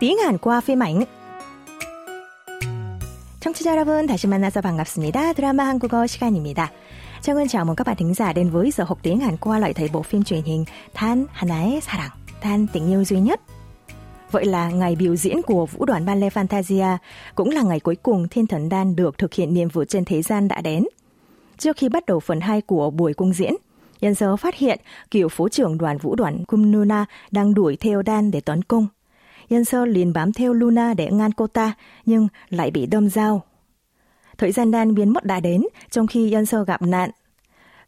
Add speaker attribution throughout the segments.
Speaker 1: tiếng Hàn qua phim ảnh. 청취자 여러분 다시 만나서 반갑습니다. 드라마 한국어 시간입니다. Trang chào mừng các bạn thính giả đến với giờ học tiếng Hàn qua lại thấy bộ phim truyền hình Than Hanae Sarang, Than tình yêu duy nhất. Vậy là ngày biểu diễn của vũ đoàn ballet Fantasia cũng là ngày cuối cùng Thiên Thần Đan được thực hiện nhiệm vụ trên thế gian đã đến. Trước khi bắt đầu phần 2 của buổi cung diễn, Nhân sơ phát hiện cựu phố trưởng đoàn vũ đoàn Kumnuna đang đuổi theo Đan để tấn công. Yên sơ liền bám theo Luna để ngăn cô ta, nhưng lại bị đâm dao. Thời gian Đan biến mất đã đến, trong khi Yên sơ gặp nạn.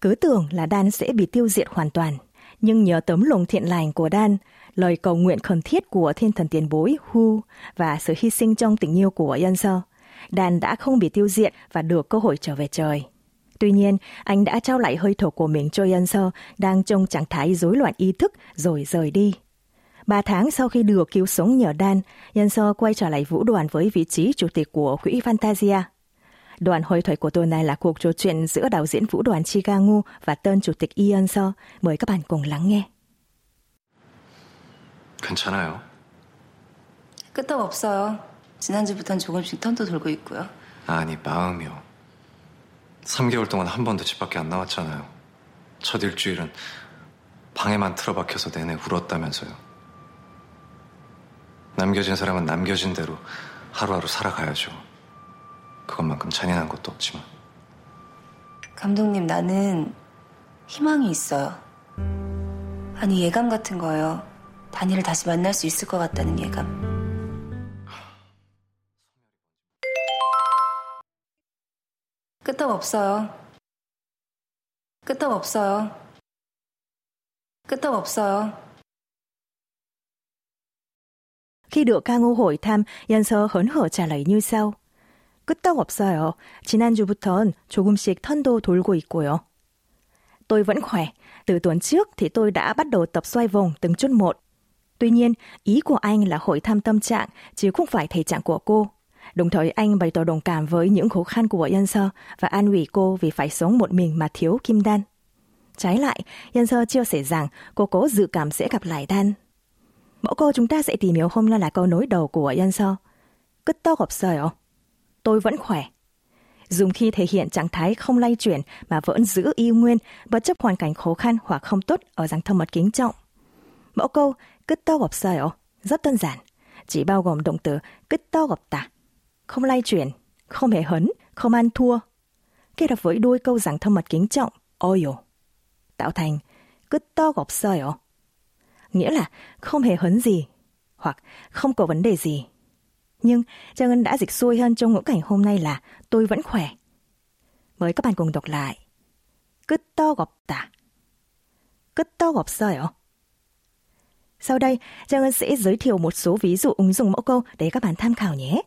Speaker 1: Cứ tưởng là Đan sẽ bị tiêu diệt hoàn toàn, nhưng nhờ tấm lòng thiện lành của Đan, lời cầu nguyện khẩn thiết của thiên thần tiền bối Hu và sự hy sinh trong tình yêu của Yên sơ, Đan đã không bị tiêu diệt và được cơ hội trở về trời. Tuy nhiên, anh đã trao lại hơi thở của mình cho Yên Sơ đang trong trạng thái rối loạn ý thức rồi rời đi. Ba tháng sau khi được cứu sống nhờ đan, Yan Sơ quay trở lại vũ đoàn với vị trí chủ tịch của quỹ Fantasia. Đoạn hội thoại của tôi này là cuộc trò chuyện giữa đạo diễn vũ đoàn Chigangu và tân chủ tịch Ian Sơ. Mời các bạn cùng lắng nghe.
Speaker 2: 괜찮아요.
Speaker 3: 끄떡 없어요. 지난주부터는 조금씩 턴도 돌고 있고요.
Speaker 2: 아니, 마음이요. 3개월 동안 한 번도 집 밖에 안 나왔잖아요. 첫 일주일은 방에만 틀어박혀서 내내 울었다면서요. 남겨진 사람은 남겨진 대로 하루하루 살아가야죠. 그것만큼 잔인한 것도 없지만.
Speaker 3: 감독님, 나는 희망이 있어요. 아니, 예감 같은 거예요. 다니를 다시 만날 수 있을 것 같다는 예감. 끄떡 없어요. 끄떡 없어요. 끄떡 없어요.
Speaker 1: Khi được ca ngô hội thăm, 연서 hớn hở trả lời như sau. 끄떡 없어요. 지난주부턴 조금씩 thân 돌고 있고요. Tôi vẫn khỏe. Từ tuần trước thì tôi đã bắt đầu tập xoay vòng từng chút một. Tuy nhiên, ý của anh là hội thăm tâm trạng, chứ không phải thể trạng của cô. Đồng thời anh bày tỏ đồng cảm với những khó khăn của Yên Sơ và an ủi cô vì phải sống một mình mà thiếu Kim Đan. Trái lại, Yên Sơ chia sẻ rằng cô có dự cảm sẽ gặp lại Đan. Mẫu câu chúng ta sẽ tìm hiểu hôm nay là câu nối đầu của Yanso. Cất tóc hộp sời không? Tôi vẫn khỏe. Dùng khi thể hiện trạng thái không lay chuyển mà vẫn giữ y nguyên bất chấp hoàn cảnh khó khăn hoặc không tốt ở dạng thông mật kính trọng. Mẫu câu cất tóc hộp sời không? Rất đơn giản, chỉ bao gồm động từ cất tóc hộp tả. Không lay chuyển, không hề hấn, không ăn thua. Kết hợp với đuôi câu dạng thông mật kính trọng, oil. Tạo thành cất tóc hộp sời không? nghĩa là không hề hấn gì hoặc không có vấn đề gì. Nhưng Trang Ngân đã dịch xuôi hơn trong ngữ cảnh hôm nay là tôi vẫn khỏe. Mời các bạn cùng đọc lại. Cứt to gọp tả. Cứt to gọp sợi Sau đây, Trang Ngân sẽ giới thiệu một số ví dụ ứng dụng mẫu câu để các bạn tham khảo nhé.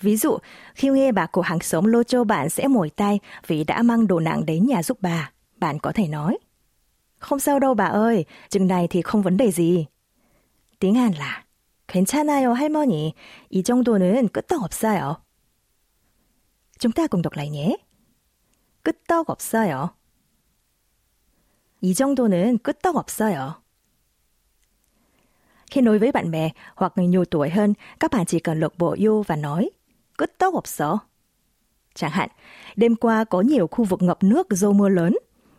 Speaker 1: Ví dụ, khi nghe bà của hàng xóm lô châu bạn sẽ mỏi tay vì đã mang đồ nặng đến nhà giúp bà. bạn có thể nói. Không sao đâu bà ơi, chừng này thì không vấn đề gì. Tiếng Hàn là 괜찮아요 할머니, 이 정도는 끄떡 없어요. Chúng ta cùng đọc lại nhé. 끄떡 없어요. 이 정도는 끄떡 없어요. Khi nói với bạn bè hoặc người nhiều tuổi hơn, các bạn chỉ cần lục bộ vô và nói 끄떡 없어. Chẳng hạn, đêm qua có nhiều khu vực ngập nước do mưa lớn.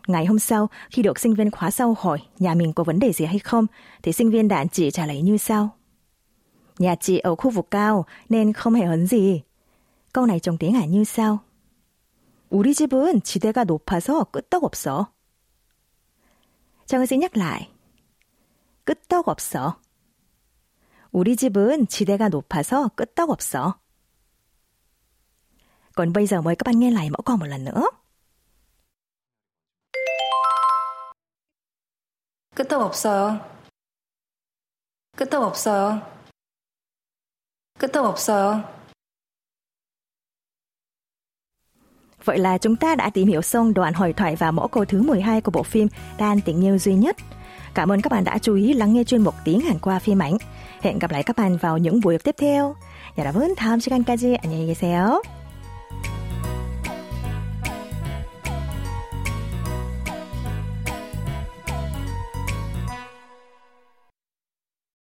Speaker 1: Ngày hôm sau, khi được sinh viên khóa sau hỏi nhà mình có vấn đề gì hay không, thì sinh viên đạn chỉ trả lời như sau. Nhà chị ở khu vực cao nên không hề hấn gì. Câu này trong tiếng Hàn như sau. 우리 집은 지대가 높아서 끄떡 없어. 정은 nhắc lại. 끄떡 없어. 우리 집은 지대가 높아서 끄떡 없어. Còn bây giờ mời các bạn nghe lại mẫu câu một lần nữa.
Speaker 3: 끄떡 없어요. 끄떡 없어요. 끄떡 없어요.
Speaker 1: Vậy là chúng ta đã tìm hiểu xong đoạn hội thoại và mẫu câu thứ 12 của bộ phim Đan tình yêu duy nhất. Cảm ơn các bạn đã chú ý lắng nghe chuyên mục tiếng Hàn qua phim ảnh. Hẹn gặp lại các bạn vào những buổi tiếp theo. 여러분 다음 시간까지 안녕히 계세요.